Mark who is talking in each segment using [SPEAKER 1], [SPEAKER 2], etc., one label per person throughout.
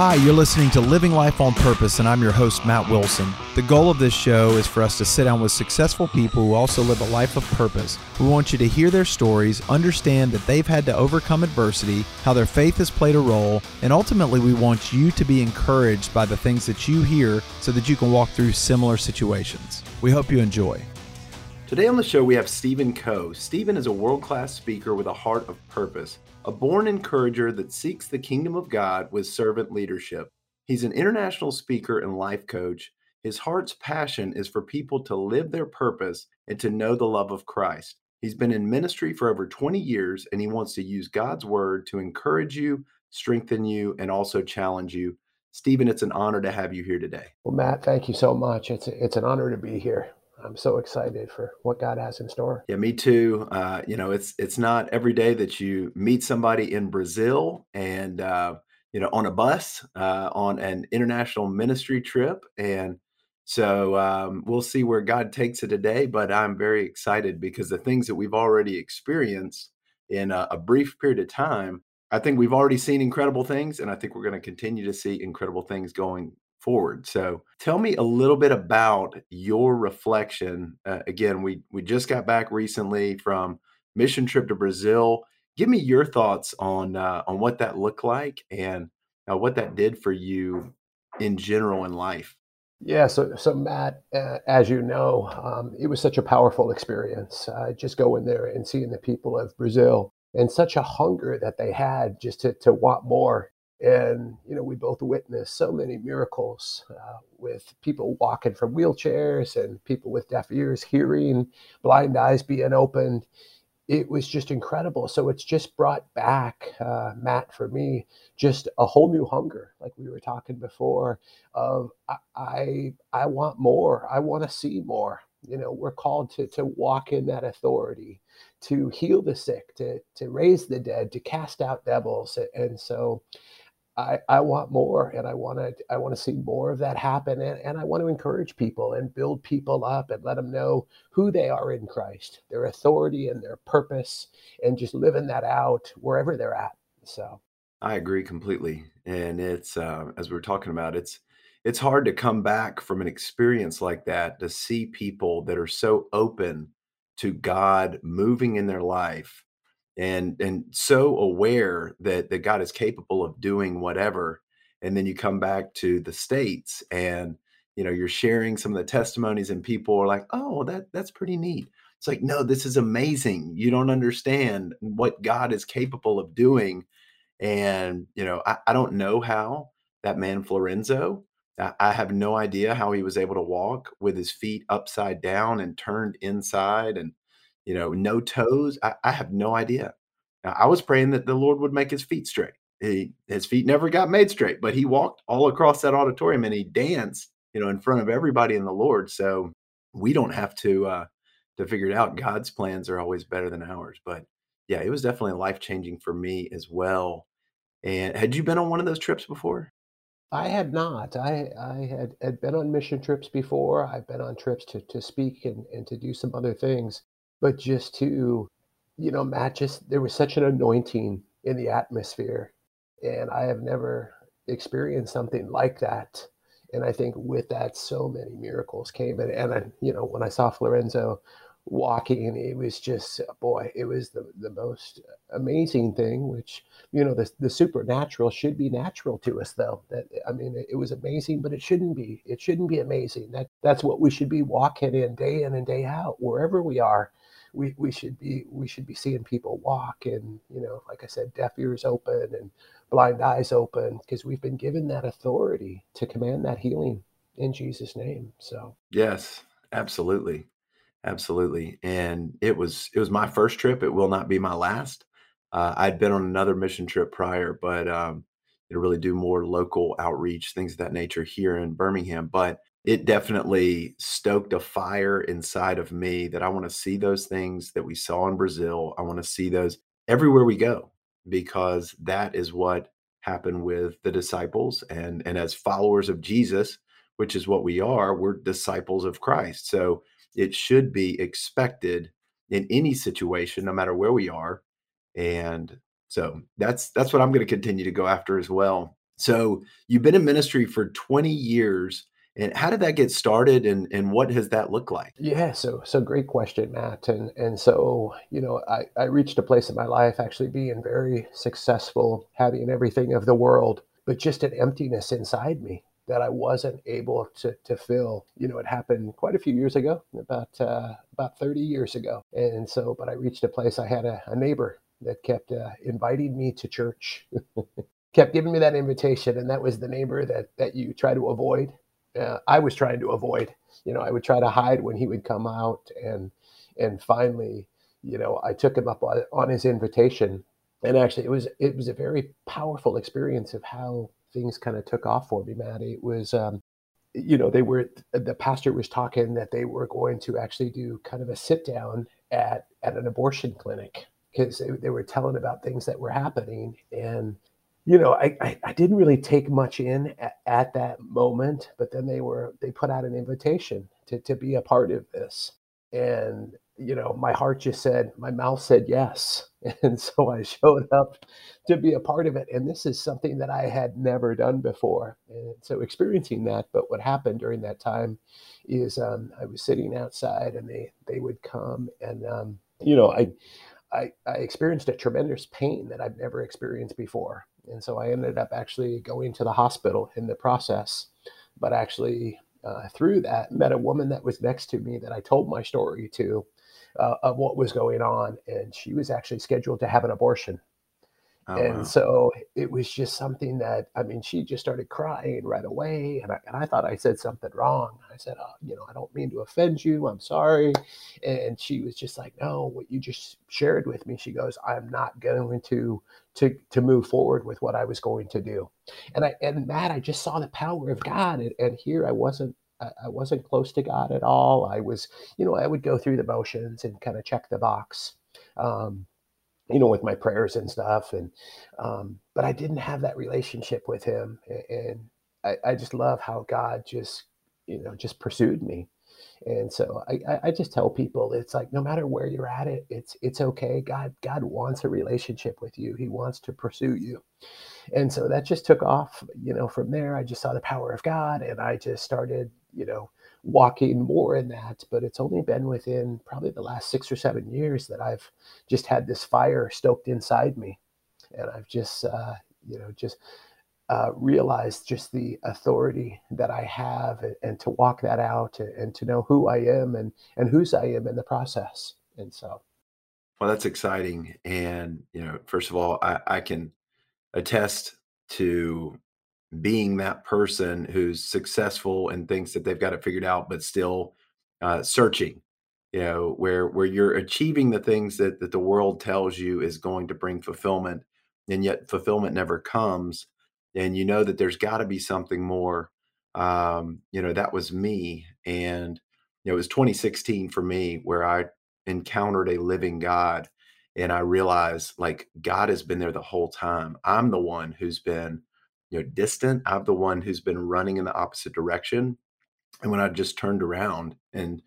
[SPEAKER 1] Hi, you're listening to Living Life on Purpose, and I'm your host, Matt Wilson. The goal of this show is for us to sit down with successful people who also live a life of purpose. We want you to hear their stories, understand that they've had to overcome adversity, how their faith has played a role, and ultimately, we want you to be encouraged by the things that you hear so that you can walk through similar situations. We hope you enjoy.
[SPEAKER 2] Today on the show, we have Stephen Coe. Stephen is a world class speaker with a heart of purpose a born encourager that seeks the kingdom of God with servant leadership. He's an international speaker and life coach. His heart's passion is for people to live their purpose and to know the love of Christ. He's been in ministry for over 20 years and he wants to use God's word to encourage you, strengthen you, and also challenge you. Stephen, it's an honor to have you here today.
[SPEAKER 3] Well, Matt, thank you so much. It's it's an honor to be here. I'm so excited for what God has in store.
[SPEAKER 2] Yeah, me too. Uh, you know, it's it's not every day that you meet somebody in Brazil and uh, you know on a bus uh, on an international ministry trip, and so um, we'll see where God takes it today. But I'm very excited because the things that we've already experienced in a, a brief period of time, I think we've already seen incredible things, and I think we're going to continue to see incredible things going forward. So tell me a little bit about your reflection. Uh, again, we we just got back recently from mission trip to Brazil. Give me your thoughts on uh, on what that looked like and uh, what that did for you in general in life.
[SPEAKER 3] Yeah, so so Matt, uh, as you know, um, it was such a powerful experience. Uh, just going there and seeing the people of Brazil and such a hunger that they had just to to want more and you know we both witnessed so many miracles uh, with people walking from wheelchairs and people with deaf ears hearing blind eyes being opened. It was just incredible. So it's just brought back uh, matt for me just a whole new hunger like we were talking before of i i, I want more. I want to see more. You know we're called to to walk in that authority to heal the sick to to raise the dead to cast out devils. And so I, I want more and I want to I want to see more of that happen and, and I want to encourage people and build people up and let them know who they are in Christ, their authority and their purpose and just living that out wherever they're at. So
[SPEAKER 2] I agree completely. And it's uh, as we are talking about, it's it's hard to come back from an experience like that to see people that are so open to God moving in their life and and so aware that that God is capable of doing whatever and then you come back to the states and you know you're sharing some of the testimonies and people are like oh that that's pretty neat. It's like no this is amazing. You don't understand what God is capable of doing. And you know I, I don't know how that man Florenzo I, I have no idea how he was able to walk with his feet upside down and turned inside and you know, no toes. I, I have no idea. Now, I was praying that the Lord would make his feet straight. He, his feet never got made straight, but he walked all across that auditorium and he danced, you know, in front of everybody in the Lord. So we don't have to uh, to figure it out. God's plans are always better than ours. But yeah, it was definitely life changing for me as well. And had you been on one of those trips before?
[SPEAKER 3] I had not. I, I had, had been on mission trips before. I've been on trips to, to speak and, and to do some other things but just to, you know, Matt, just there was such an anointing in the atmosphere. And I have never experienced something like that. And I think with that, so many miracles came. And, and I, you know, when I saw Florenzo walking, it was just, boy, it was the, the most amazing thing, which, you know, the, the supernatural should be natural to us, though. That, I mean, it, it was amazing, but it shouldn't be. It shouldn't be amazing. That, that's what we should be walking in day in and day out, wherever we are we, we should be we should be seeing people walk and you know like i said deaf ears open and blind eyes open because we've been given that authority to command that healing in jesus name. So.
[SPEAKER 2] Yes absolutely. Absolutely. And it was it was my first trip. It will not be my last. Uh, i'd been on another mission trip prior but um to really do more local outreach things of that nature here in birmingham. But it definitely stoked a fire inside of me that I want to see those things that we saw in Brazil. I want to see those everywhere we go because that is what happened with the disciples and and as followers of Jesus, which is what we are, we're disciples of Christ. So it should be expected in any situation no matter where we are. And so that's that's what I'm going to continue to go after as well. So you've been in ministry for 20 years. And how did that get started and, and what has that looked like?
[SPEAKER 3] Yeah, so so great question, Matt. And and so, you know, I, I reached a place in my life actually being very successful, having everything of the world, but just an emptiness inside me that I wasn't able to to fill. You know, it happened quite a few years ago, about uh, about 30 years ago. And so, but I reached a place I had a, a neighbor that kept uh, inviting me to church kept giving me that invitation, and that was the neighbor that that you try to avoid. Uh, I was trying to avoid. You know, I would try to hide when he would come out, and and finally, you know, I took him up on, his invitation, and actually, it was it was a very powerful experience of how things kind of took off for me, Maddie. It was. Um, you know, they were the pastor was talking that they were going to actually do kind of a sit down at at an abortion clinic because they, they were telling about things that were happening and you know, I, I, I, didn't really take much in at, at, that moment, but then they were they put out an invitation to to be a part of this, and you know, my heart just said, my mouth said yes, and so I showed up to be a part of it. And this is something that I had never done before, and so experiencing that. But what happened during that time is um, I was sitting outside, and they they would come, and um, you know, I. I, I experienced a tremendous pain that I've never experienced before and so I ended up actually going to the hospital in the process. But actually, uh, through that, met a woman that was next to me that I told my story to uh, of what was going on, and she was actually scheduled to have an abortion. Oh, and wow. so it was just something that I mean, she just started crying right away, and I, and I thought I said something wrong. I said, oh, you know, I don't mean to offend you. I'm sorry. And she was just like, no, what you just shared with me. She goes, I'm not going to to to move forward with what I was going to do. And I and Matt, I just saw the power of God, and, and here I wasn't I wasn't close to God at all. I was, you know, I would go through the motions and kind of check the box. Um, you know, with my prayers and stuff. And, um, but I didn't have that relationship with him. And I, I just love how God just, you know, just pursued me. And so I, I just tell people it's like no matter where you're at it, it's it's okay. God God wants a relationship with you. He wants to pursue you. And so that just took off, you know, from there I just saw the power of God and I just started, you know, walking more in that. But it's only been within probably the last six or seven years that I've just had this fire stoked inside me. And I've just, uh, you know, just uh, realized just the authority that I have and, and, to walk that out and, and to know who I am and, and whose I am in the process. And so.
[SPEAKER 2] Well, that's exciting. And, you know, first of all, I, I can attest to being that person who's successful and thinks that they've got it figured out, but still uh, searching. You know, where where you're achieving the things that that the world tells you is going to bring fulfillment, and yet fulfillment never comes, and you know that there's got to be something more. Um, you know, that was me, and you know, it was 2016 for me where I encountered a living God, and I realized like God has been there the whole time. I'm the one who's been you know distant. I'm the one who's been running in the opposite direction. And when i just turned around and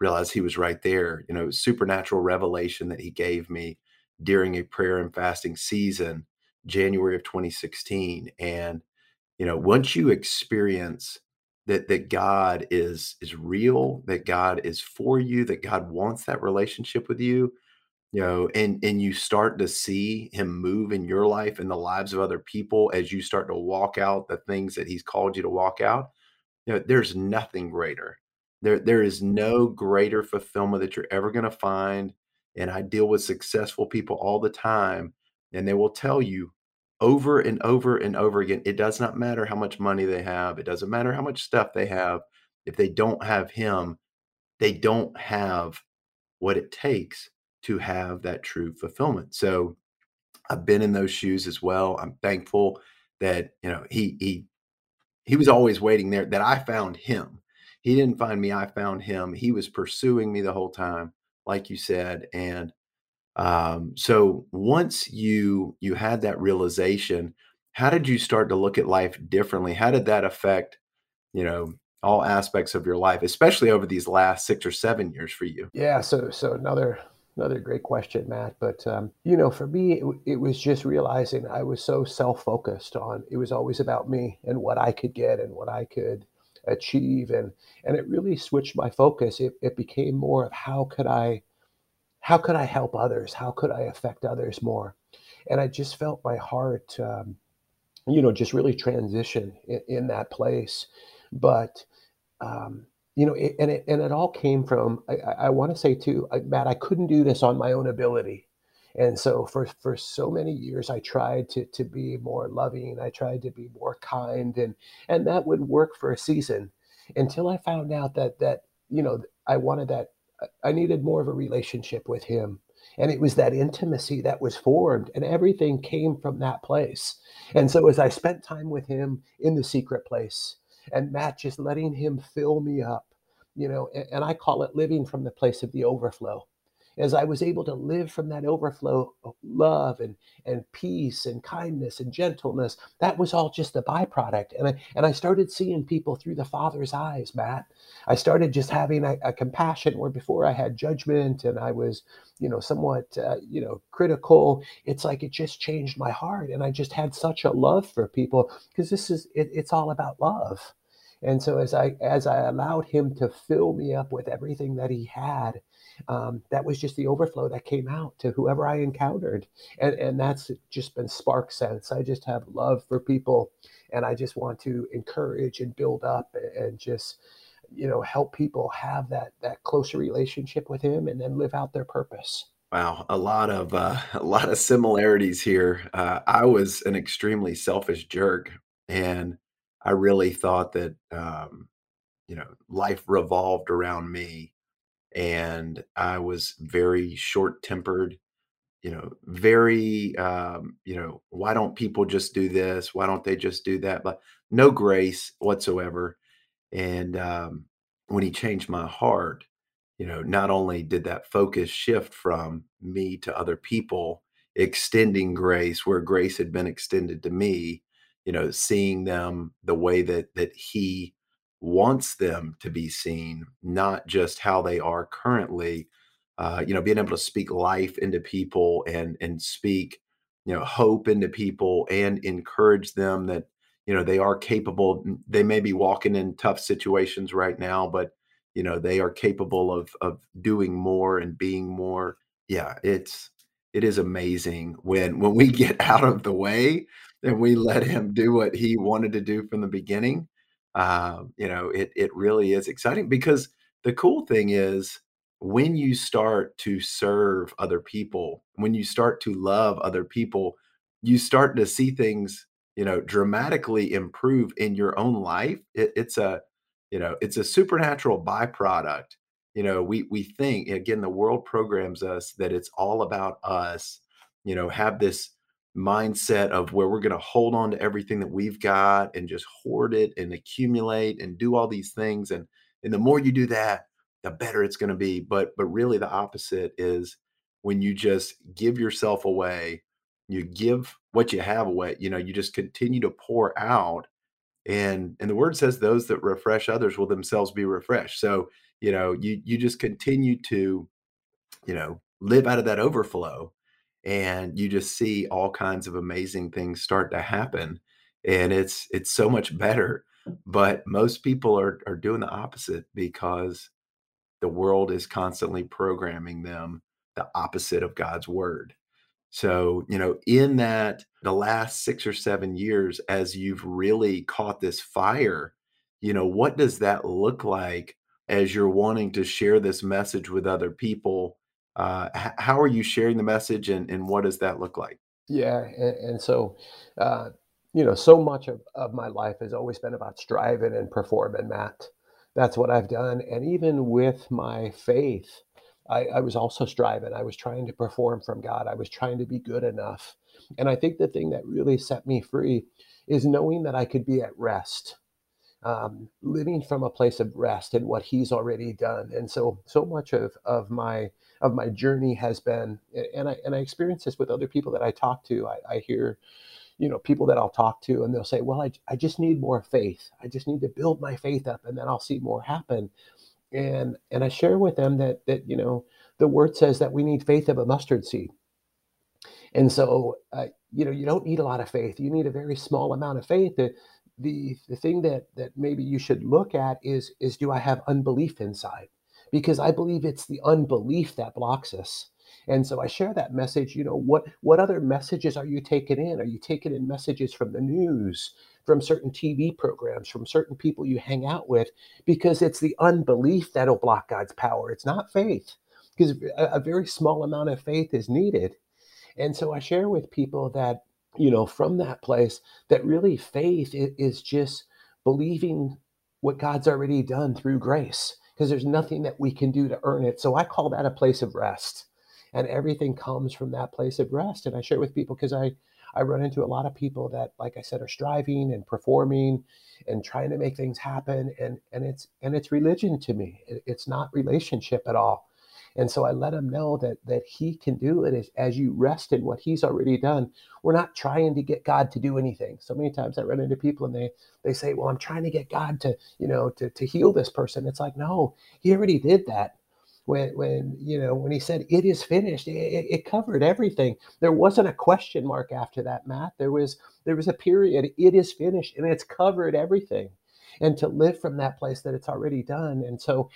[SPEAKER 2] realized he was right there you know supernatural revelation that he gave me during a prayer and fasting season january of 2016 and you know once you experience that that god is is real that god is for you that god wants that relationship with you you know and and you start to see him move in your life and the lives of other people as you start to walk out the things that he's called you to walk out you know there's nothing greater. There there is mm-hmm. no greater fulfillment that you're ever going to find and i deal with successful people all the time and they will tell you over and over and over again it does not matter how much money they have it doesn't matter how much stuff they have if they don't have him they don't have what it takes to have that true fulfillment. So I've been in those shoes as well. I'm thankful that, you know, he he he was always waiting there that I found him. He didn't find me, I found him. He was pursuing me the whole time, like you said, and um, so once you you had that realization, how did you start to look at life differently? How did that affect, you know, all aspects of your life, especially over these last six or seven years for you?
[SPEAKER 3] Yeah. So so another Another great question, Matt. But um, you know, for me, it, it, was just realizing I was so self-focused on. It was always about me and what I could get and what I could achieve, and and it really switched my focus. It, it became more of how could I, how could I help others? How could I affect others more? And I just felt my heart, um, you know, just really transition in, in that place. But um, you know, it, and it and it all came from. I, I want to say too, I, Matt, I couldn't do this on my own ability, and so for for so many years, I tried to to be more loving. I tried to be more kind, and and that would work for a season, until I found out that that you know I wanted that. I needed more of a relationship with him. And it was that intimacy that was formed, and everything came from that place. And so, as I spent time with him in the secret place, and Matt just letting him fill me up, you know, and, I call it living from the place of the overflow. As I was able to live from that overflow of love and, and peace and kindness and gentleness, that was all just a byproduct. And I, and I started seeing people through the Father's eyes, Matt. I started just having a, a compassion where before I had judgment and I was, you know, somewhat, uh, you know, critical. It's like it just changed my heart. And I just had such a love for people because this is, it, it's all about love and so as I as I allowed him to fill me up with everything that he had, um, that was just the overflow that came out to whoever I encountered, and and that's just been spark sense. I just have love for people, and I just want to encourage and build up and just you know help people have that that closer relationship with him and then live out their purpose.
[SPEAKER 2] Wow, a lot of uh, a lot of similarities here. Uh, I was an extremely selfish jerk, and I really thought that um, you know life revolved around me, and I was very short tempered. You know, very um, you know, why don't people just do this? Why don't they just do that? But no grace whatsoever. And um, when he changed my heart, you know, not only did that focus shift from me to other people, extending grace where grace had been extended to me, you know seeing them the way that that he wants them to be seen not just how they are currently uh, you know being able to speak life into people and and speak you know hope into people and encourage them that you know they are capable they may be walking in tough situations right now but you know they are capable of of doing more and being more. Yeah it's it is amazing when when we get out of the way and we let him do what he wanted to do from the beginning, uh, you know, it it really is exciting because the cool thing is when you start to serve other people, when you start to love other people, you start to see things, you know, dramatically improve in your own life. It, it's a, you know, it's a supernatural byproduct. You know, we we think again, the world programs us that it's all about us. You know, have this mindset of where we're going to hold on to everything that we've got and just hoard it and accumulate and do all these things and and the more you do that the better it's going to be. But but really the opposite is when you just give yourself away you give what you have away you know you just continue to pour out and and the word says those that refresh others will themselves be refreshed. So you know you you just continue to you know live out of that overflow and you just see all kinds of amazing things start to happen and it's it's so much better but most people are are doing the opposite because the world is constantly programming them the opposite of God's word. So you know in that the last 6 or 7 years as you've really caught this fire you know what does that look like as you're wanting to share this message with other people uh, h- how are you sharing the message and, and what does that look like?
[SPEAKER 3] Yeah, and, and so, uh, you know, so much of, of my life has always been about striving and performing, Matt. That's what I've done. And even with my faith, I, I was also striving. I was trying to perform from God. I was trying to be good enough. And I think the thing that really set me free is knowing that I could be at rest um, living from a place of rest in what he's already done. And so, so much of, of my of my journey has been, and I and I experience this with other people that I talk to. I, I hear, you know, people that I'll talk to, and they'll say, "Well, I I just need more faith. I just need to build my faith up, and then I'll see more happen." And and I share with them that that you know the word says that we need faith of a mustard seed. And so, uh, you know, you don't need a lot of faith. You need a very small amount of faith. The, the, the thing that, that maybe you should look at is, is do I have unbelief inside? Because I believe it's the unbelief that blocks us. And so I share that message. You know, what what other messages are you taking in? Are you taking in messages from the news, from certain TV programs, from certain people you hang out with? Because it's the unbelief that'll block God's power. It's not faith, because a, a very small amount of faith is needed. And so I share with people that, you know, from that place, that really faith is just believing what God's already done through grace, because there's nothing that we can do to earn it. So I call that a place of rest. And everything comes from that place of rest. And I share with people because I, I run into a lot of people that, like I said, are striving and performing and trying to make things happen. And, and it's, and it's religion to me. It's not relationship at all. And so I let him know that that he can do it as, as you rest in what he's already done. We're not trying to get God to do anything. So many times I run into people and they they say, Well, I'm trying to get God to, you know, to, to heal this person. It's like, no, he already did that. When, when you know when he said it is finished it, it, covered everything there wasn't a question mark after that matt there was there was a period it is finished and it's covered everything and to live from that place that it's already done and so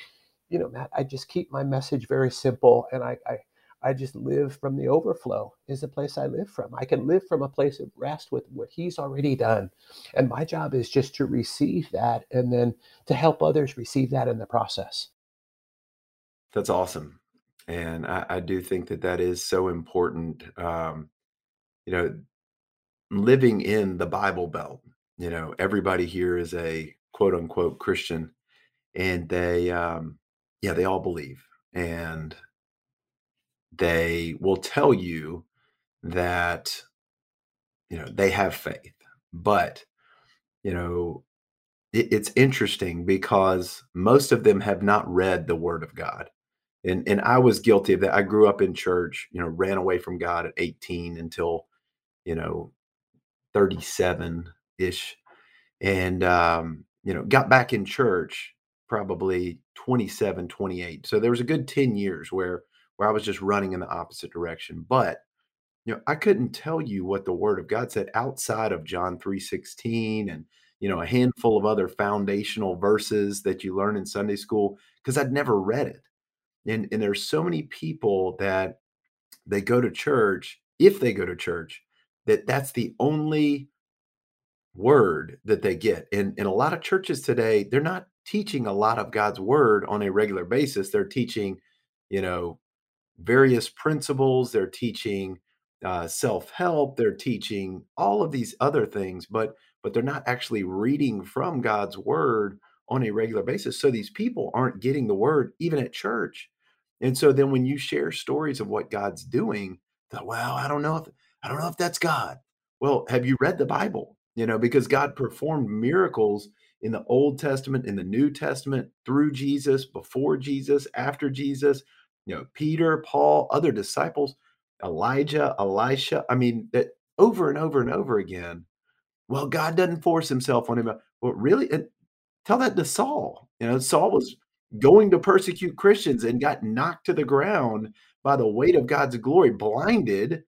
[SPEAKER 3] you know, Matt, I just keep my message very simple and I, I I just live from the overflow is the place I live from. I can live from a place of rest with what he's already done. And my job is just to receive that and then to help others receive that in the process.
[SPEAKER 2] That's awesome. And I, I do think that that is so important. Um, you know, living in the Bible Belt, you know, everybody here is a quote unquote Christian and they, um, yeah, they all believe. And they will tell you that, you know, they have faith. But, you know, it, it's interesting because most of them have not read the Word of God. And, and I was guilty of that. I grew up in church, you know, ran away from God at 18 until, you know, 37 ish. And, um, you know, got back in church probably 27, 28. So there was a good 10 years where where I was just running in the opposite direction. But you know, I couldn't tell you what the word of God said outside of John 3:16 and you know, a handful of other foundational verses that you learn in Sunday school because I'd never read it. And and there's so many people that they go to church, if they go to church, that that's the only word that they get. And in a lot of churches today, they're not teaching a lot of God's word on a regular basis. They're teaching, you know, various principles. They're teaching uh, self-help. They're teaching all of these other things, but but they're not actually reading from God's word on a regular basis. So these people aren't getting the word even at church. And so then when you share stories of what God's doing, well, I don't know if I don't know if that's God. Well, have you read the Bible? You know, because God performed miracles in the Old Testament, in the New Testament, through Jesus, before Jesus, after Jesus, you know, Peter, Paul, other disciples, Elijah, Elisha. I mean, that over and over and over again. Well, God doesn't force himself on him. Well, really, and tell that to Saul. You know, Saul was going to persecute Christians and got knocked to the ground by the weight of God's glory, blinded.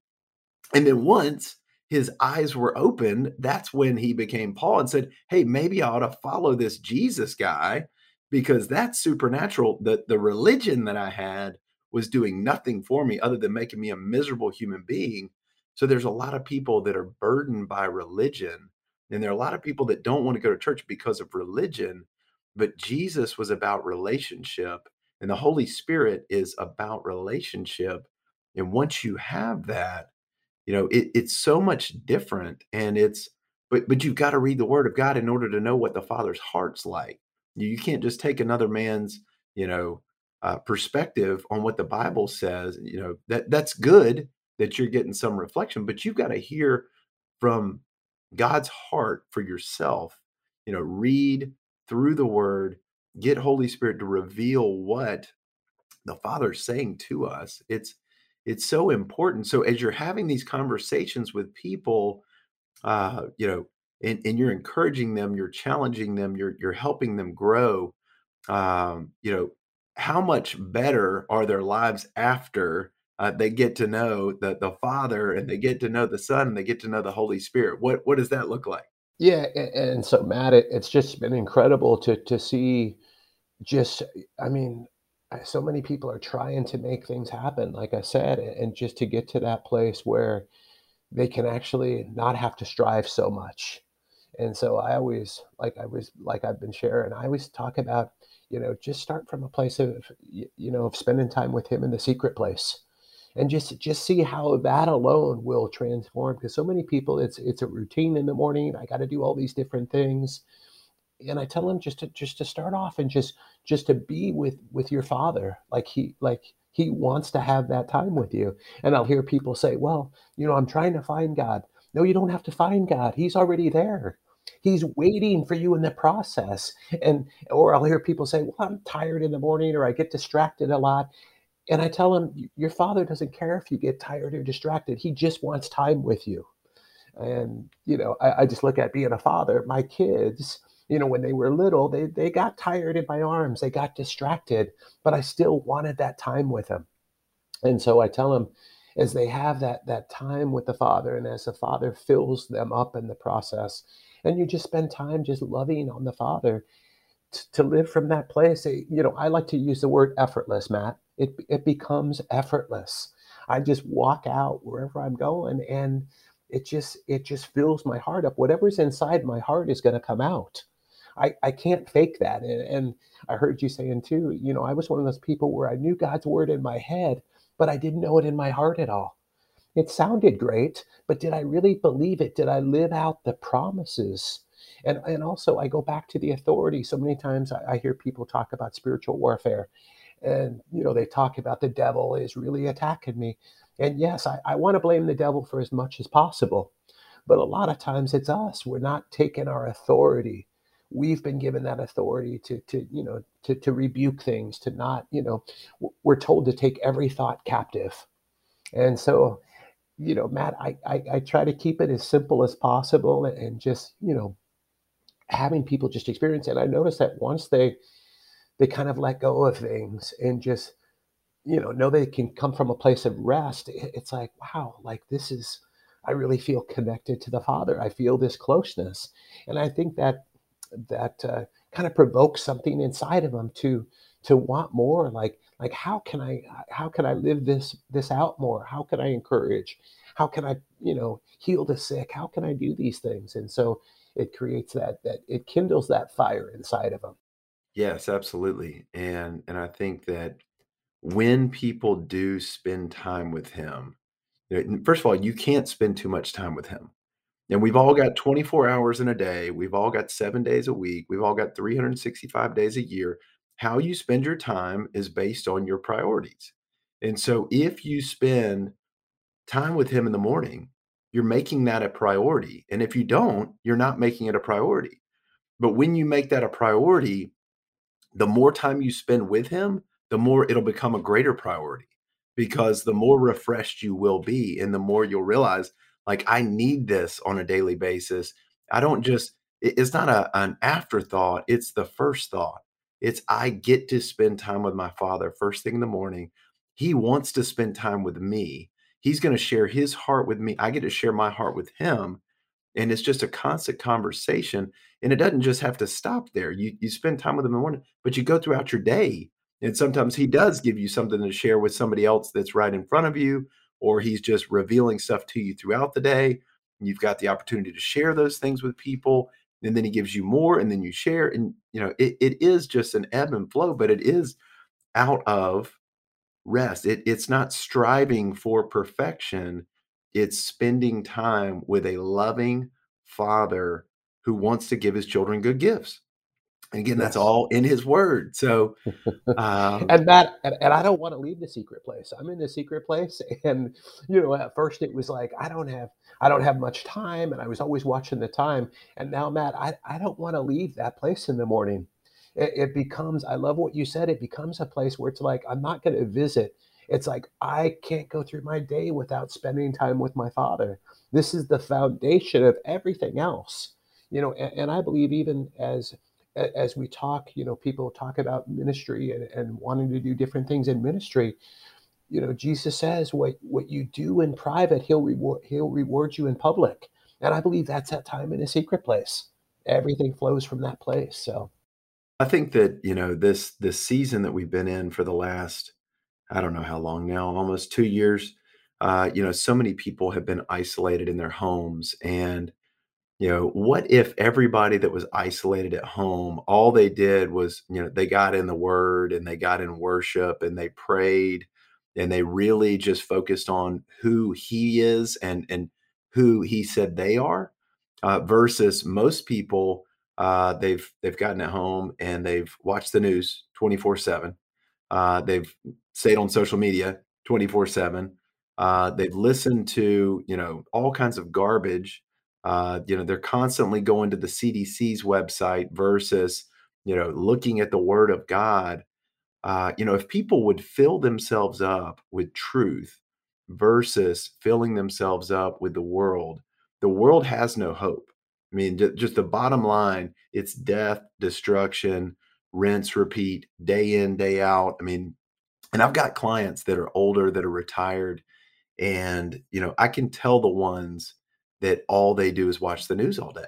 [SPEAKER 2] And then once his eyes were opened, that's when he became Paul and said, Hey, maybe I ought to follow this Jesus guy because that's supernatural. The, the religion that I had was doing nothing for me other than making me a miserable human being. So there's a lot of people that are burdened by religion. And there are a lot of people that don't want to go to church because of religion. But Jesus was about relationship, and the Holy Spirit is about relationship. And once you have that, you know it, it's so much different and it's but but you've got to read the word of god in order to know what the father's heart's like. You, can't just take another man's you know uh, perspective on what the bible says you know that that's good that you're getting some reflection but you've got to hear from god's heart for yourself you know read through the word get holy spirit to reveal what the father's saying to us. It's it's so important. So as you're having these conversations with people, uh, you know, and, and you're encouraging them, you're challenging them, you're you're helping them grow. Um, you know, how much better are their lives after uh, they get to know the the Father and they get to know the Son and they get to know the Holy Spirit? What what does that look like?
[SPEAKER 3] Yeah, a- and so Matt, it, it's just been incredible to to see. Just, I mean, so many people are trying to make things happen, like I said, and just to get to that place where they can actually not have to strive so much. And so I always, like I was, like I've been sharing, I always talk about, you know, just start from a place of, you know, of spending time with Him in the secret place and just just see how that alone will transform because so many people it's it's a routine in the morning i got to do all these different things and i tell them just to just to start off and just just to be with with your father. Like he like he wants to have that time with you. And i'll hear people say well you know i'm trying to find god. No you don't have to find god. He's already there. He's waiting for you in the process. And or i'll hear people say well i'm tired in the morning or i get distracted a lot. And I tell him, Your father doesn't care if you get tired or distracted. He just wants time with you. And, you know, I, I just look at being a father, my kids, you know, when they were little, they, they got tired in my arms, they got distracted, but I still wanted that time with them. And so I tell them, as they have that that time with the father and as the father fills them up in the process and you just spend time just loving on the father t- to live from that place eh, you know i like to use the word effortless matt. It, it becomes effortless. I just walk out wherever i'm going and it just it just fills my heart up. Whatever's inside my heart is going to come out I, I can't fake that and, and i heard you saying too you know i was one of those people where i knew god's word in my head but i didn't know it in my heart at all it sounded great, but did I really believe it? Did I live out the promises? And, and also, I go back to the authority. So many times I, I hear people talk about spiritual warfare, and you know they talk about the devil is really attacking me. And yes, I, I want to blame the devil for as much as possible, but a lot of times it's us. We're not taking our authority. We've been given that authority to, to you know, to, to rebuke things, to not, you know, we're told to take every thought captive. And so you know, Matt, I, I, I try to keep it as simple as possible and just, you know, having people just experience it. I notice that once they they kind of let go of things and just, you know, know they can come from a place of rest, it's like, wow, like this is I really feel connected to the Father. I feel this closeness. And I think that that uh, kind of provokes something inside of them to to want more like like how can i how can i live this this out more? How can i encourage? How can i you know heal the sick? How can i do these things? And so it creates that that it kindles that fire inside of them
[SPEAKER 2] Yes, absolutely. And and I think that when people do spend time with him, first of all, you can't spend too much time with him. And we've all got 24 hours in a day. We've all got seven days a week. We've all got 365 days a year. How you spend your time is based on your priorities. And so if you spend time with him in the morning, you're making that a priority. And if you don't, you're not making it a priority. But when you make that a priority, the more time you spend with him, the more it'll become a greater priority because the more refreshed you will be and the more you'll realize like I need this on a daily basis. I don't just, it's not a, an afterthought, it's the first thought. It's I get to spend time with my father first thing in the morning. He wants to spend time with me. He's going to share his heart with me. I get to share my heart with him and it's just a constant conversation and it doesn't just have to stop there you you spend time with him in the morning but you go throughout your day and sometimes he does give you something to share with somebody else that's right in front of you or he's just revealing stuff to you throughout the day you've got the opportunity to share those things with people and then he gives you more and then you share and you know it, it is just an ebb and flow but it is out of rest. It, it's not striving for perfection. It's spending time with a loving father who wants to give his children good gifts. And again, that's all in his word. So, um,
[SPEAKER 3] and that and, and i don't want to leave the secret place. I'm in the secret place and you know at first it was like i don't have i don't have much time and i was always watching the time. And now matt i, I don't want to leave that place in the morning. It, it becomes i love what you said it becomes a place where it's like i'm not going to visit. It's like i can't go through my day without spending time with my father. This is the foundation of everything else you know and, and i believe even as as we talk, you know, people talk about ministry and, and wanting to do different things in ministry. You know, Jesus says what what you do in private, he'll reward he'll reward you in public. And I believe that's that time in a secret place. Everything flows from that place. So
[SPEAKER 2] I think that, you know, this this season that we've been in for the last, I don't know how long now, almost two years. Uh, you know, so many people have been isolated in their homes and you know, what if everybody that was isolated at home, all they did was, you know, they got in the word and they got in worship and they prayed and they really just focused on who he is and and who he said they are uh, versus most people uh, they've they've gotten at home and they've watched the news 24 7 uh, they've stayed on social media 24 7 uh, they've listened to you know all kinds of garbage uh, you know, they're constantly going to the CDC's website versus, you know, looking at the Word of God. Uh, you know, if people would fill themselves up with truth versus filling themselves up with the world, the world has no hope. I mean, just the bottom line, it's death, destruction, rinse, repeat, day in, day out. I mean, and I've got clients that are older, that are retired, and you know, I can tell the ones that all they do is watch the news all day.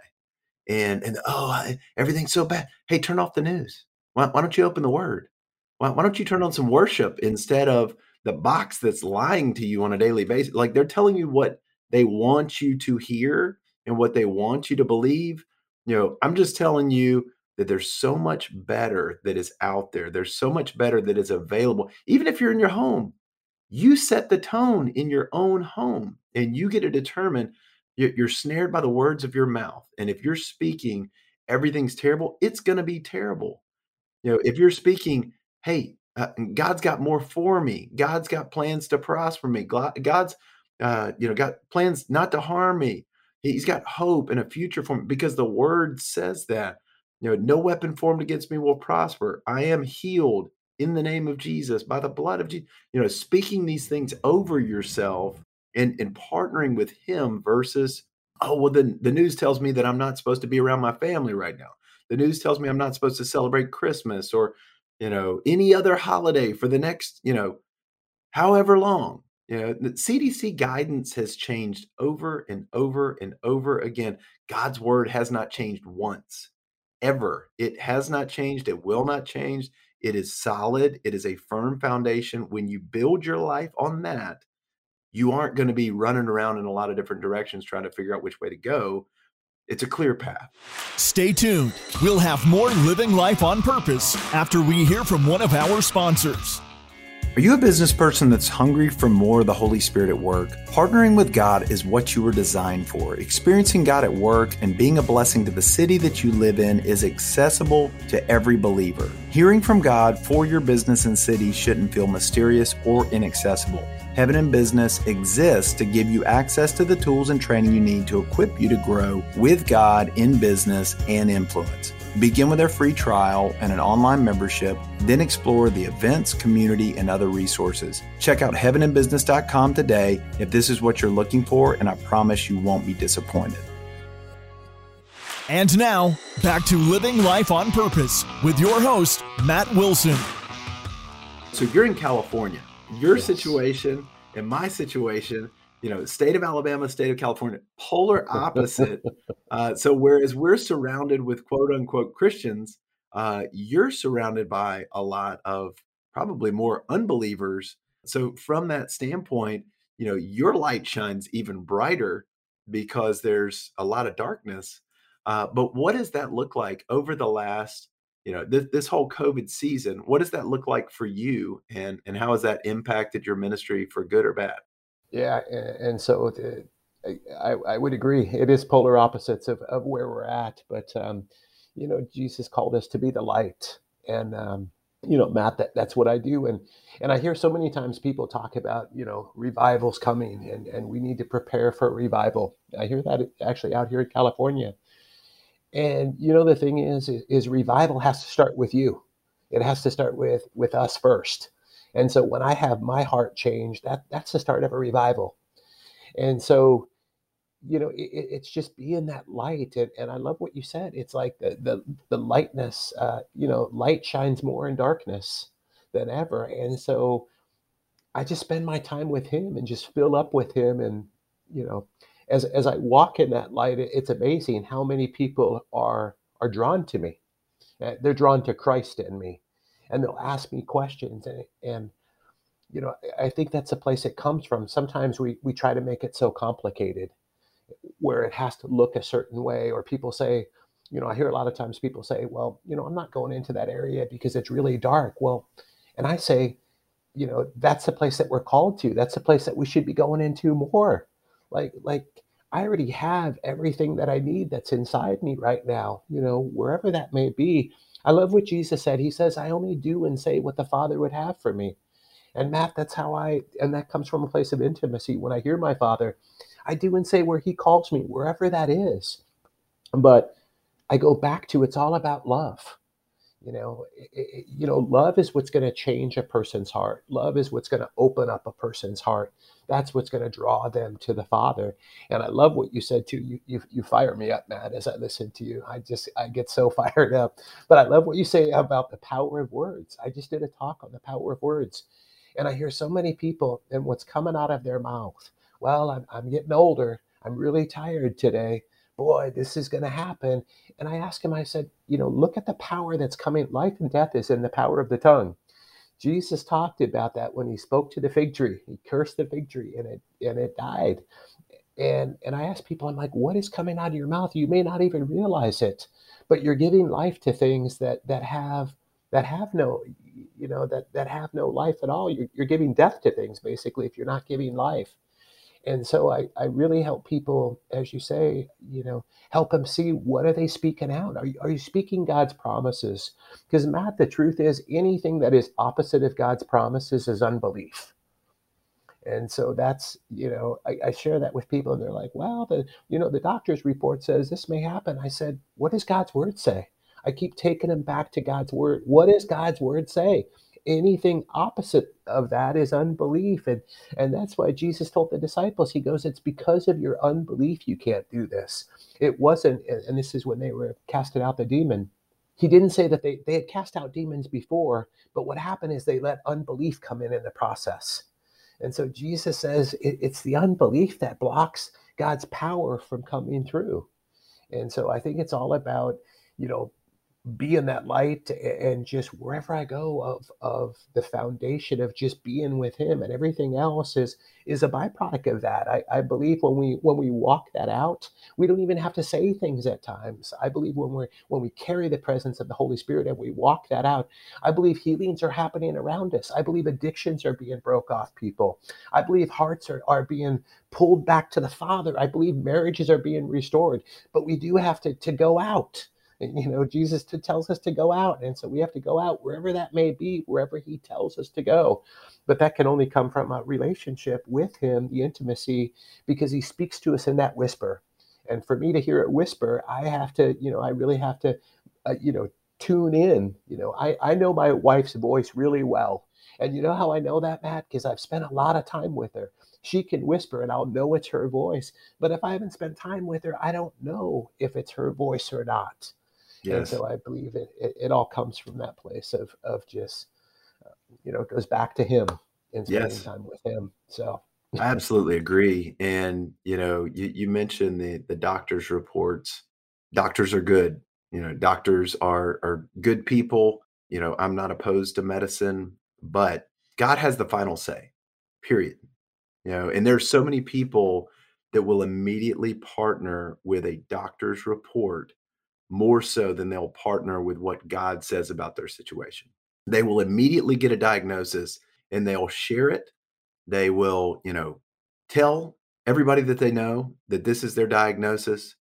[SPEAKER 2] And and oh, everything's so bad. Hey, turn off the news. Why, why don't you open the Word? Why, why don't you turn on some worship instead of the box that's lying to you on a daily basis? Like they're telling you what they want you to hear and what they want you to believe. You know, I'm just telling you that there's so much better that is out there. There's so much better that is available. Even if you're in your home, you set the tone in your own home and you get to determine you're snared by the words of your mouth. And if you're speaking, everything's terrible, it's going to be terrible. You know, if you're speaking, hey, uh, God's got more for me. God's got plans to prosper me. God's, uh, you know, got plans not to harm me. He's got hope and a future for me because the word says that. You know, no weapon formed against me will prosper. I am healed in the name of Jesus by the blood of Jesus. You know, speaking these things over yourself and, and partnering with him versus, oh, well, then the news tells me that I'm not supposed to be around my family right now. The news tells me I'm not supposed to celebrate Christmas or, you know, any other holiday for the next, you know, however long. You know, the CDC guidance has changed over and over and over again. God's word has not changed once, ever. It has not changed. It will not change. It is solid. It is a firm foundation. When you build your life on that, you aren't going to be running around in a lot of different directions trying to figure out which way to go. It's a clear path.
[SPEAKER 4] Stay tuned. We'll have more Living Life on Purpose after we hear from one of our sponsors.
[SPEAKER 1] Are you a business person that's hungry for more of the Holy Spirit at work? Partnering with God is what you were designed for. Experiencing God at work and being a blessing to the city that you live in is accessible to every believer. Hearing from God for your business and city shouldn't feel mysterious or inaccessible. Heaven in Business exists to give you access to the tools and training you need to equip you to grow with God in business and influence. Begin with a free trial and an online membership, then explore the events, community, and other resources. Check out heaveninbusiness.com today if this is what you're looking for, and I promise you won't be disappointed.
[SPEAKER 4] And now, back to Living Life on Purpose with your host, Matt Wilson.
[SPEAKER 2] So you're in California your yes. situation and my situation you know state of alabama state of california polar opposite. Uh, so whereas we're surrounded with quote unquote christians uh, you're surrounded by a lot of probably more unbelievers. So from that standpoint you know your light shines even brighter because there's a lot of darkness. Uh, but what does that look like over the last you know this, this whole covid season? What does that look like for you? And and how has that impacted your ministry for good or bad
[SPEAKER 3] yeah and so I, I would agree. It is polar opposites of, of where we're at but um, you know jesus called us to be the light. And um, you know matt that, that's what i do. And and i hear so many times people talk about you know revivals coming and and we need to prepare for revival. I hear that actually out here in california. And you know, the thing is, is, is revival has to start with you. It has to start with with us first. And so when I have my heart changed, that that's the start of a revival. And so, you know, it, it's just being that light. And, and I love what you said. It's like the, the, the lightness, uh, you know, light shines more in darkness than ever. And so I just spend my time with him and just fill up with him. And, you know, as, as I walk in that light, it's amazing how many people are, are drawn to me. Uh, they're drawn to Christ in me and they'll ask me questions and, and you know i think that's a place it comes from. Sometimes we we try to make it so complicated where it has to look a certain way or people say you know i hear a lot of times people say well you know i'm not going into that area because it's really dark. Well and i say you know that's the place that we're called to. That's the place that we should be going into more. Like like i already have everything that i need that's inside me right now you know wherever that may be i love what jesus said he says i only do and say what the father would have for me and matt that's how i and that comes from a place of intimacy when i hear my father I do and say where He calls me, wherever that is. But I go back to it's all about love. You know, it, it, you know, love is what's going to change a person's heart. Love is what's going to open up a person's heart. That's what's going to draw them to the Father. And I love what you said too. You, you you fire me up, Matt, as I listen to you. I just I get so fired up. But I love what you say about the power of words. I just did a talk on the power of words, and I hear so many people and what's coming out of their mouth well, I'm, I'm getting older. I'm really tired today. Boy, this is going to happen. And I asked him, I said, you know, look at the power that's coming. Life and death is in the power of the tongue. Jesus talked about that when he spoke to the fig tree. He cursed the fig tree and it and it died. And and I asked people, I'm like, what is coming out of your mouth? You may not even realize it, but you're giving life to things that that have that have no you know that that have no life at all. You're, you're giving death to things basically if you're not giving life and so I, I really help people as you say you know help them see what are they speaking out? Are you, are you speaking god's promises? Because matt the truth is anything that is opposite of god's promises is unbelief. And so that's you know I, I share that with people and they're like well the you know the doctor's report says this may happen. I said what does god's word say? I keep taking them back to god's word. What does god's word say anything opposite of that is unbelief. And and that's why jesus told the disciples he goes it's because of your unbelief you can't do this. It wasn't and this is when they were casting out the demon. He didn't say that they, they had cast out demons before but what happened is they let unbelief come in in the process. And so jesus says it, it's the unbelief that blocks god's power from coming through. And so i think it's all about you know be in that light and just wherever I go of of the foundation of just being with him and everything else is is a byproduct of that. I, I believe when we when we walk that out, we don't even have to say things at times. I believe when we're when we carry the presence of the Holy Spirit and we walk that out, I believe healings are happening around us. I believe addictions are being broke off people. I believe hearts are, are being pulled back to the Father. I believe marriages are being restored. But we do have to to go out you know jesus tells us to go out and so we have to go out wherever that may be wherever he tells us to go. But that can only come from a relationship with him the intimacy because he speaks to us in that whisper. And for me to hear it whisper i have to you know i really have to uh, you know tune in. You know i i know my wife's voice really well. And you know how i know that matt? Because i've spent a lot of time with her. She can whisper and I'll know it's her voice. But if I haven't spent time with her, I don't know if it's her voice or not. Yes. And so I believe it, it, it, all comes from that place of, of just, uh, you know, it goes back to him and spending yes. time with him. So
[SPEAKER 2] I absolutely agree. And, you know, you, you mentioned the, the doctor's reports. Doctors are good. You know, doctors are, are good people. You know, I'm not opposed to medicine, but God has the final say, period. You know, and there's so many people that will immediately partner with a doctor's report more so than they'll partner with what God says about their situation. They will immediately get a diagnosis and they'll share it. They will, you know, tell everybody that they know that this is their diagnosis.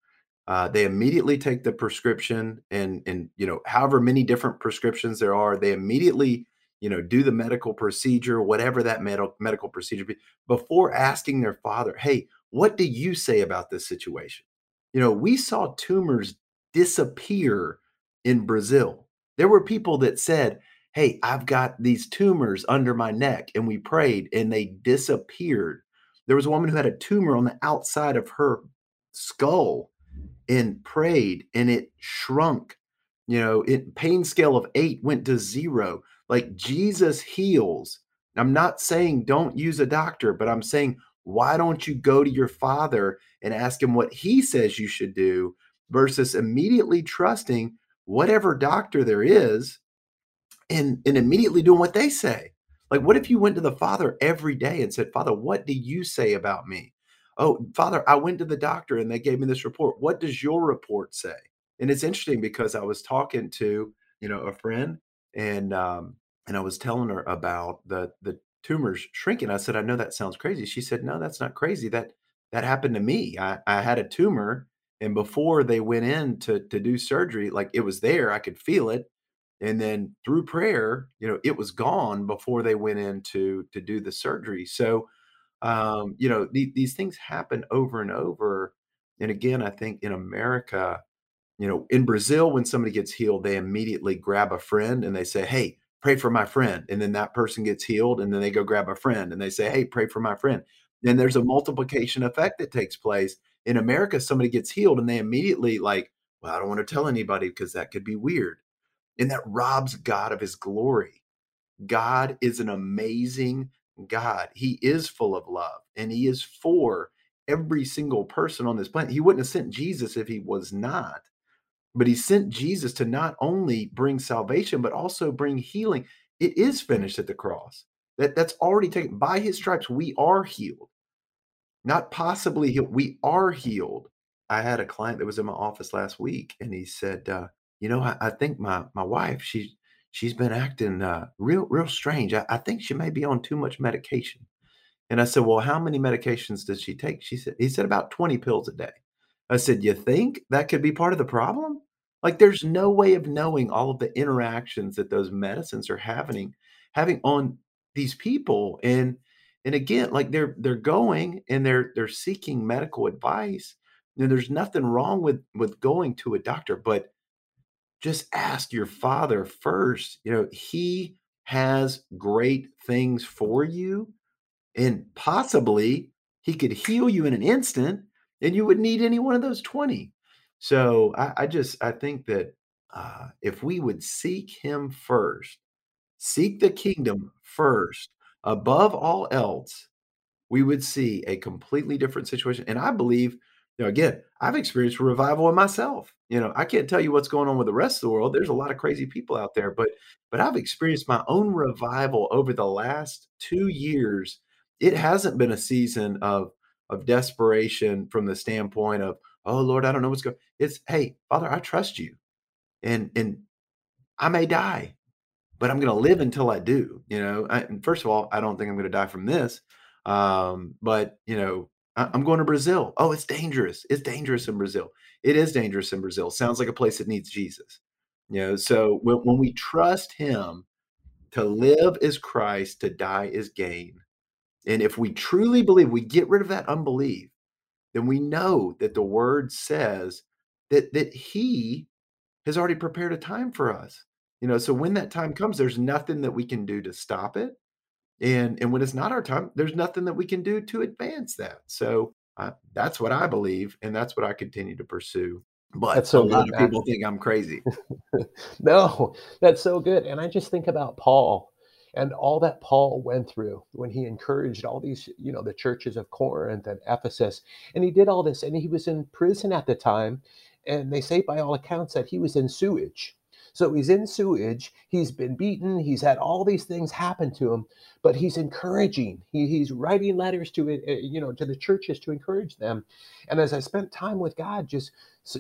[SPEAKER 2] Uh, they immediately take the prescription and and you know however many different prescriptions there are they immediately you know do the medical procedure whatever that medical medical procedure be before asking their father hey what do you say about this situation you know we saw tumors disappear in Brazil. There were people that said, Hey, I've got these tumors under my neck. And we prayed and they disappeared. There was a woman who had a tumor on the outside of her skull and prayed and it shrunk. You know, it pain scale of eight went to zero. Like Jesus heals. I'm not saying don't use a doctor, but I'm saying why don't you go to your father and ask him what he says you should do versus immediately trusting whatever doctor there is and, and immediately doing what they say? Like, what if you went to the father every day and said, Father, what do you say about me? Oh, Father, I went to the doctor and they gave me this report. What does your report say? And it's interesting because I was talking to, you know, a friend and um, and I was telling her about the the tumors shrinking. I said, I know that sounds crazy. She said, No, that's not crazy. That that happened to me. I, I had a tumor, and before they went in to to do surgery, like it was there, I could feel it. And then through prayer, you know, it was gone before they went in to to do the surgery. So um, you know, the, these things happen over and over. And again, I think in America, you know, in Brazil, when somebody gets healed, they immediately grab a friend and they say, Hey, pray for my friend. And then that person gets healed and then they go grab a friend and they say, Hey, pray for my friend. Then there's a multiplication effect that takes place. In America, somebody gets healed and they immediately like, well, I don't want to tell anybody because that could be weird. And that robs God of his glory. God is an amazing God. He is full of love and he is for every single person on this planet. He wouldn't have sent Jesus if he was not. But he sent Jesus to not only bring salvation, but also bring healing. It is finished at the cross. That, that's already taken. By his stripes, we are healed. Not possibly healed. We are healed. I had a client that was in my office last week, and he said, uh, "You know, I, I, think my my wife she she's been acting uh, real real strange. I, I think she may be on too much medication." And I said, "Well, how many medications does she take?" She said, "He said about twenty pills a day." I said, "You think that could be part of the problem?" Like there's no way of knowing all of the interactions that those medicines are having having on these people and and again like they're they're going and they're they're seeking medical advice and there's nothing wrong with with going to a doctor but just ask your father first you know he has great things for you and possibly he could heal you in an instant and you would need any one of those 20 so I, I just I think that uh, if we would seek Him first, seek the kingdom first above all else, we would see a completely different situation. And I believe, you know, again, I've experienced revival in myself. You know, I can't tell you what's going on with the rest of the world. There's a lot of crazy people out there, but but I've experienced my own revival over the last two years. It hasn't been a season of of desperation from the standpoint of oh Lord, I don't know what's going. It's hey, Father, I trust you, and and I may die, but I'm going to live until I do. You know, I, first of all, I don't think I'm going to die from this, um, but you know, I, I'm going to Brazil. Oh, it's dangerous. It's dangerous in Brazil. It is dangerous in Brazil. Sounds like a place that needs Jesus. You know, so when, when we trust Him, to live is Christ, to die is gain. And if we truly believe, we get rid of that unbelief then we know that the word says that that he has already prepared a time for us. You know, so when that time comes, there's nothing that we can do to stop it. And and when it's not our time, there's nothing that we can do to advance that. So uh, that's what I believe, and that's what I continue to pursue. But that's so a lot good, of people think I'm crazy.
[SPEAKER 3] no, that's so good. And I just think about Paul and all that Paul went through when he encouraged all these, you know, the churches of Corinth and Ephesus. And he did all this, and he was in prison at the time. And they say, by all accounts, that he was in sewage. So he's in sewage. He's been beaten. He's had all these things happen to him, but he's encouraging. He, he's writing letters to it, eh, you know, to the churches to encourage them. And as I spent time with God, just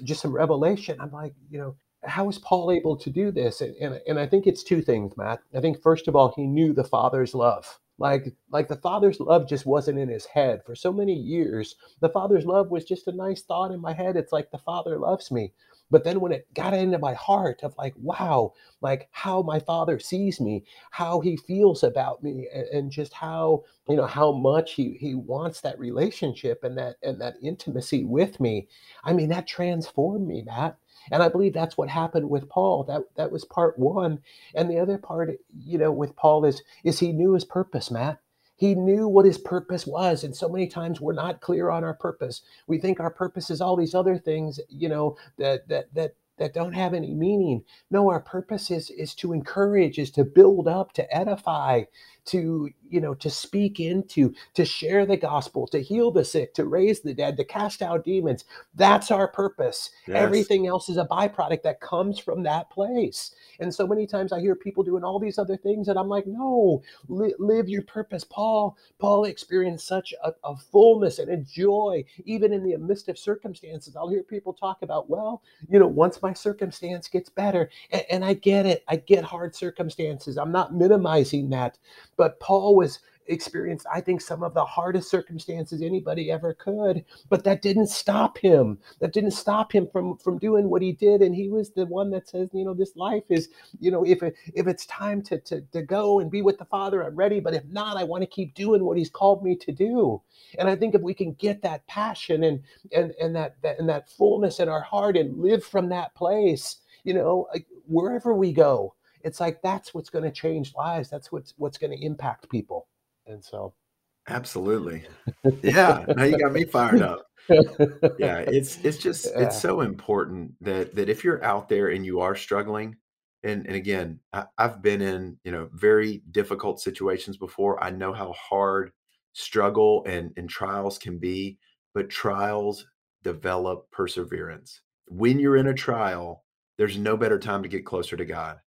[SPEAKER 3] just some revelation, I'm like, you know, how is Paul able to do this? And, and, and I think it's two things, Matt. I think first of all, he knew the Father's love. Like, like the Father's love just wasn't in his head. For so many years, the Father's love was just a nice thought in my head. It's like the Father loves me. But then when it got into my heart of like, wow, like how my father sees me, how he feels about me, and, and, just how, you know, how much he he wants that relationship and that and that intimacy with me. I mean, that transformed me, Matt. And I believe that's what happened with Paul. That that was part one. And the other part, you know, with Paul is is he knew his purpose, Matt. He knew what his purpose was. And so many times we're not clear on our purpose. We think our purpose is all these other things, you know, that that that that don't have any meaning. No, our purpose is is to encourage, is to build up, to edify, to you know to speak into to share the gospel to heal the sick to raise the dead to cast out demons. That's our purpose. Yes. everything else is a byproduct that comes from that place. And so many times i hear people doing all these other things and i'm like no li- live your purpose. Paul paul experienced such a, a fullness and a joy even in the midst of circumstances. I'll hear people talk about well you know once my circumstance gets better and, and i get it. I get hard circumstances. I'm not minimizing that but Paul was experienced, I think, some of the hardest circumstances anybody ever could. But that didn't stop him. That didn't stop him from from doing what he did. And he was the one that says, you know, this life is, you know, if it, if it's time to, to to go and be with the Father, I'm ready. But if not, I want to keep doing what He's called me to do. And I think if we can get that passion and and and that, that and that fullness in our heart and live from that place, you know, wherever we go it's like that's what's going to change lives. That's what's what's going to impact people. And so
[SPEAKER 2] absolutely. Yeah now you got me fired up. Yeah it's it's just yeah. it's so important that that if you're out there and you are struggling and and again I, i've been in you know very difficult situations before. I know how hard struggle and and trials can be but trials develop perseverance. When you're in a trial there's no better time to get closer to god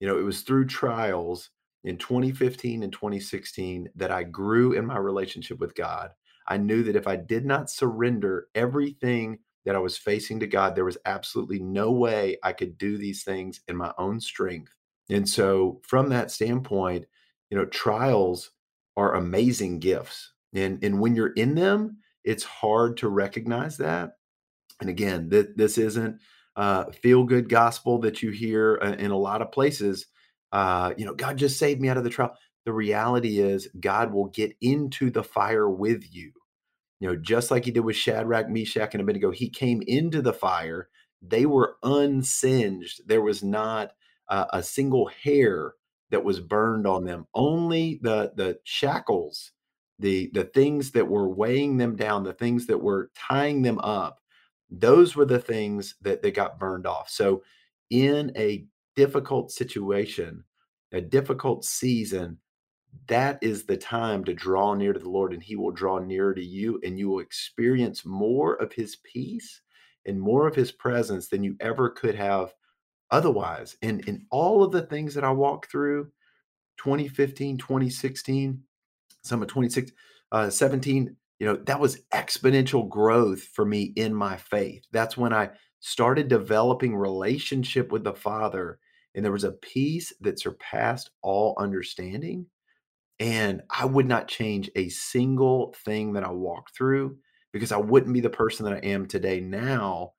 [SPEAKER 2] you know, it was through trials in 2015 and 2016 that I grew in my relationship with God. I knew that if I did not surrender everything that I was facing to God, there was absolutely no way I could do these things in my own strength. And so, from that standpoint, you know, trials are amazing gifts. And, and when you're in them, it's hard to recognize that. And again, th- this isn't uh, feel good gospel that you hear uh, in a lot of places. Uh, you know, God just saved me out of the trial. The reality is, God will get into the fire with you. You know, just like He did with Shadrach, Meshach, and Abednego, He came into the fire. They were unsinged. There was not a single hair that was burned on them. Only the the shackles, the the things that were weighing them down, the things that were tying them up, those were the things that they got burned off. So, in a difficult situation, a difficult season, that is the time to draw near to the Lord, and He will draw nearer to you, and you will experience more of His peace and more of His presence than you ever could have otherwise. And in all of the things that I walked through 2015, 2016, some of 2016, uh, 17, you know, that was exponential growth for me in my faith. That's when I started developing relationship with the Father and there was a peace that surpassed all understanding. And I would not change a single thing that I walked through because I wouldn't be the person that I am today now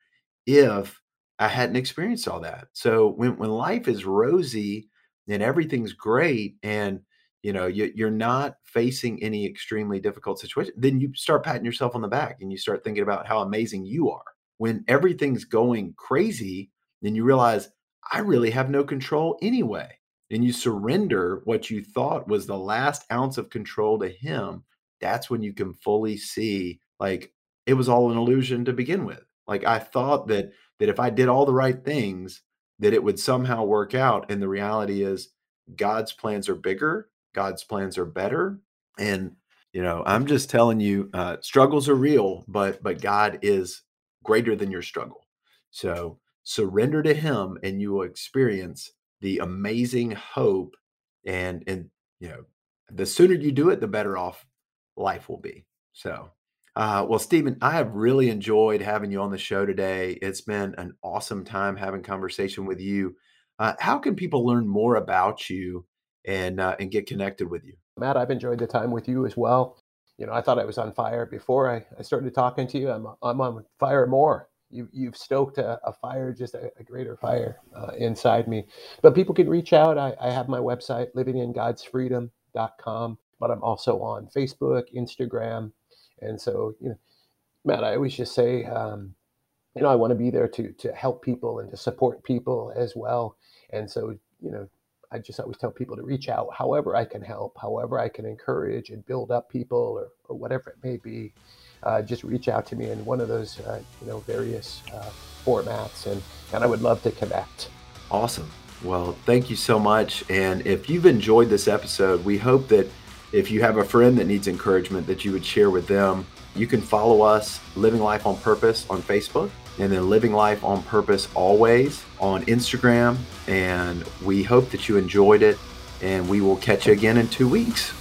[SPEAKER 2] if I hadn't experienced all that. So when when life is rosy and everything's great and you know you, you're not facing any extremely difficult situation then you start patting yourself on the back and you start thinking about how amazing you are. When everything's going crazy then you realize i really have no control anyway. And you surrender what you thought was the last ounce of control to him that's when you can fully see like it was all an illusion to begin with. Like i thought that that if i did all the right things that it would somehow work out and the reality is god's plans are bigger God's plans are better. And you know, I'm just telling you, uh, struggles are real, but but God is greater than your struggle. So surrender to Him, and you will experience the amazing hope. And and you know, the sooner you do it, the better off life will be. So. Uh, well, Stephen, I have really enjoyed having you on the show today. It's been an awesome time having conversation with you. Uh, how can people learn more about you and uh, and get connected with you.
[SPEAKER 3] Matt, I've enjoyed the time with you as well. You know, I thought I was on fire before I, I started talking to you. I'm I'm on fire more. You you've stoked a, a fire, just a, a greater fire uh, inside me. But people can reach out. I, I have my website, livingingodsfreedom.com, but I'm also on Facebook, Instagram, and so you know, Matt, I always just say. Um, you know, I want to be there to to help people and to support people as well. And so, you know, I just always tell people to reach out however I can help, however I can encourage and build up people or, or whatever it may be. Uh, just reach out to me in one of those, uh, you know, various uh, formats, and, and I would love to connect.
[SPEAKER 2] Awesome. Well, thank you so much. And if you've enjoyed this episode, we hope that if you have a friend that needs encouragement, that you would share with them. You can follow us, Living Life on Purpose, on Facebook, and then Living Life on Purpose Always on Instagram. And we hope that you enjoyed it, and we will catch you again in two weeks.